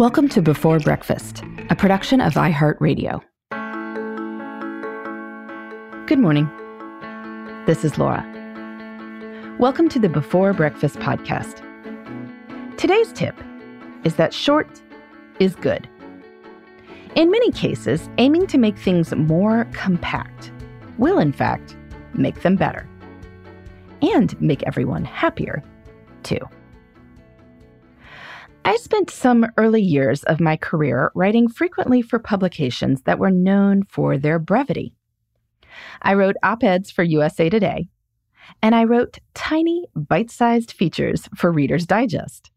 Welcome to Before Breakfast, a production of iHeartRadio. Good morning. This is Laura. Welcome to the Before Breakfast podcast. Today's tip is that short is good. In many cases, aiming to make things more compact will, in fact, make them better and make everyone happier, too. I spent some early years of my career writing frequently for publications that were known for their brevity. I wrote op eds for USA Today, and I wrote tiny, bite sized features for Reader's Digest,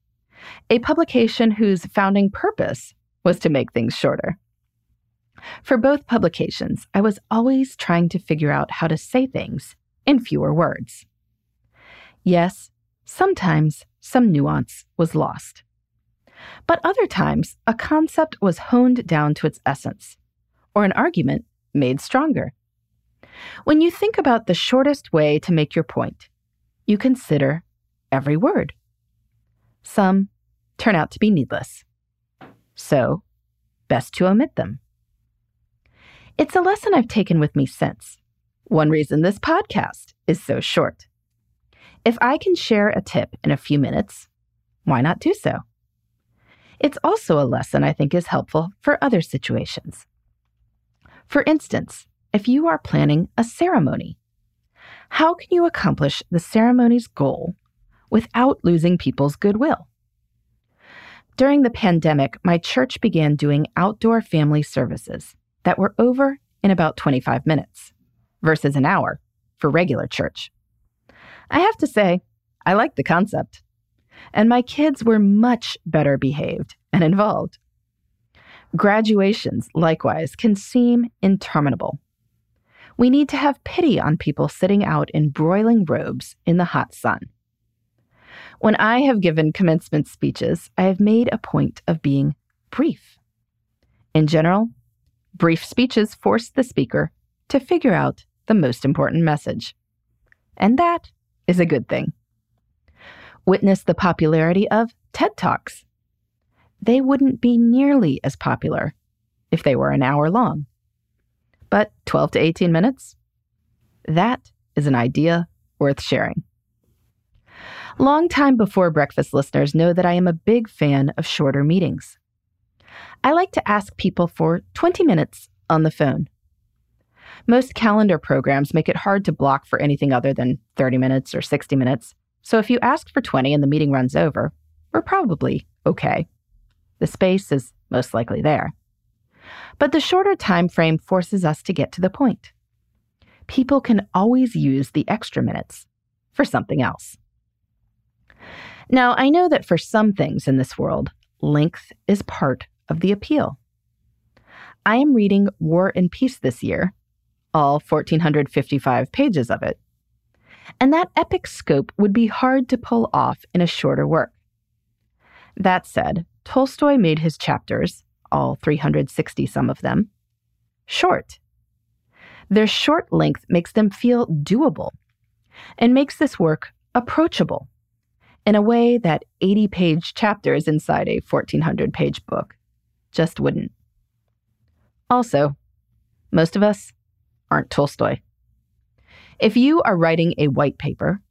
a publication whose founding purpose was to make things shorter. For both publications, I was always trying to figure out how to say things in fewer words. Yes, sometimes some nuance was lost. But other times, a concept was honed down to its essence, or an argument made stronger. When you think about the shortest way to make your point, you consider every word. Some turn out to be needless. So, best to omit them. It's a lesson I've taken with me since. One reason this podcast is so short. If I can share a tip in a few minutes, why not do so? It's also a lesson I think is helpful for other situations. For instance, if you are planning a ceremony, how can you accomplish the ceremony's goal without losing people's goodwill? During the pandemic, my church began doing outdoor family services that were over in about 25 minutes versus an hour for regular church. I have to say, I like the concept. And my kids were much better behaved and involved. Graduations, likewise, can seem interminable. We need to have pity on people sitting out in broiling robes in the hot sun. When I have given commencement speeches, I have made a point of being brief. In general, Brief speeches force the speaker to figure out the most important message. And that is a good thing. Witness the popularity of TED Talks. They wouldn't be nearly as popular if they were an hour long. But 12 to 18 minutes? That is an idea worth sharing. Long time before breakfast listeners know that I am a big fan of shorter meetings. I like to ask people for 20 minutes on the phone. Most calendar programs make it hard to block for anything other than 30 minutes or 60 minutes. So if you ask for 20 and the meeting runs over, we're probably okay. The space is most likely there. But the shorter time frame forces us to get to the point. People can always use the extra minutes for something else. Now, I know that for some things in this world, length is part of the appeal. I am reading War and Peace this year, all 1,455 pages of it. And that epic scope would be hard to pull off in a shorter work. That said, Tolstoy made his chapters, all 360 some of them, short. Their short length makes them feel doable and makes this work approachable in a way that 80 page chapters inside a 1,400 page book just wouldn't. Also, most of us aren't Tolstoy. If you are writing a white paper,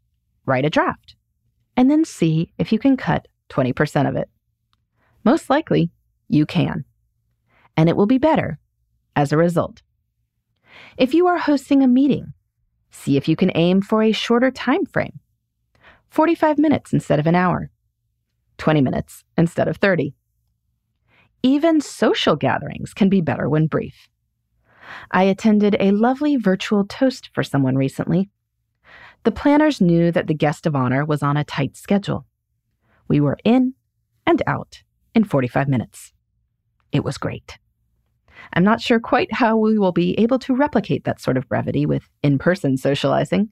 write a draft and then see if you can cut 20% of it. Most likely, you can, and it will be better as a result. If you are hosting a meeting, see if you can aim for a shorter time frame 45 minutes instead of an hour, 20 minutes instead of 30. Even social gatherings can be better when brief. I attended a lovely virtual toast for someone recently. The planners knew that the guest of honor was on a tight schedule. We were in and out in 45 minutes. It was great. I'm not sure quite how we will be able to replicate that sort of brevity with in person socializing,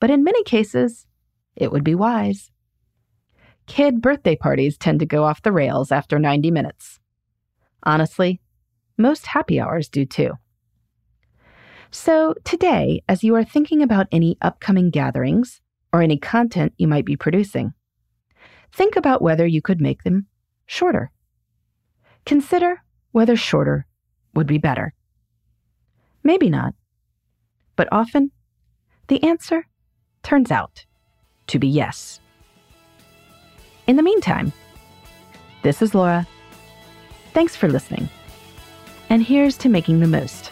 but in many cases, it would be wise. Kid birthday parties tend to go off the rails after 90 minutes. Honestly, most happy hours do too. So, today, as you are thinking about any upcoming gatherings or any content you might be producing, think about whether you could make them shorter. Consider whether shorter would be better. Maybe not, but often the answer turns out to be yes. In the meantime, this is Laura. Thanks for listening. And here's to making the most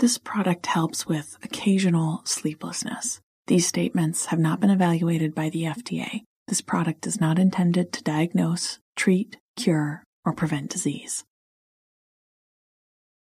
This product helps with occasional sleeplessness. These statements have not been evaluated by the FDA. This product is not intended to diagnose, treat, cure, or prevent disease.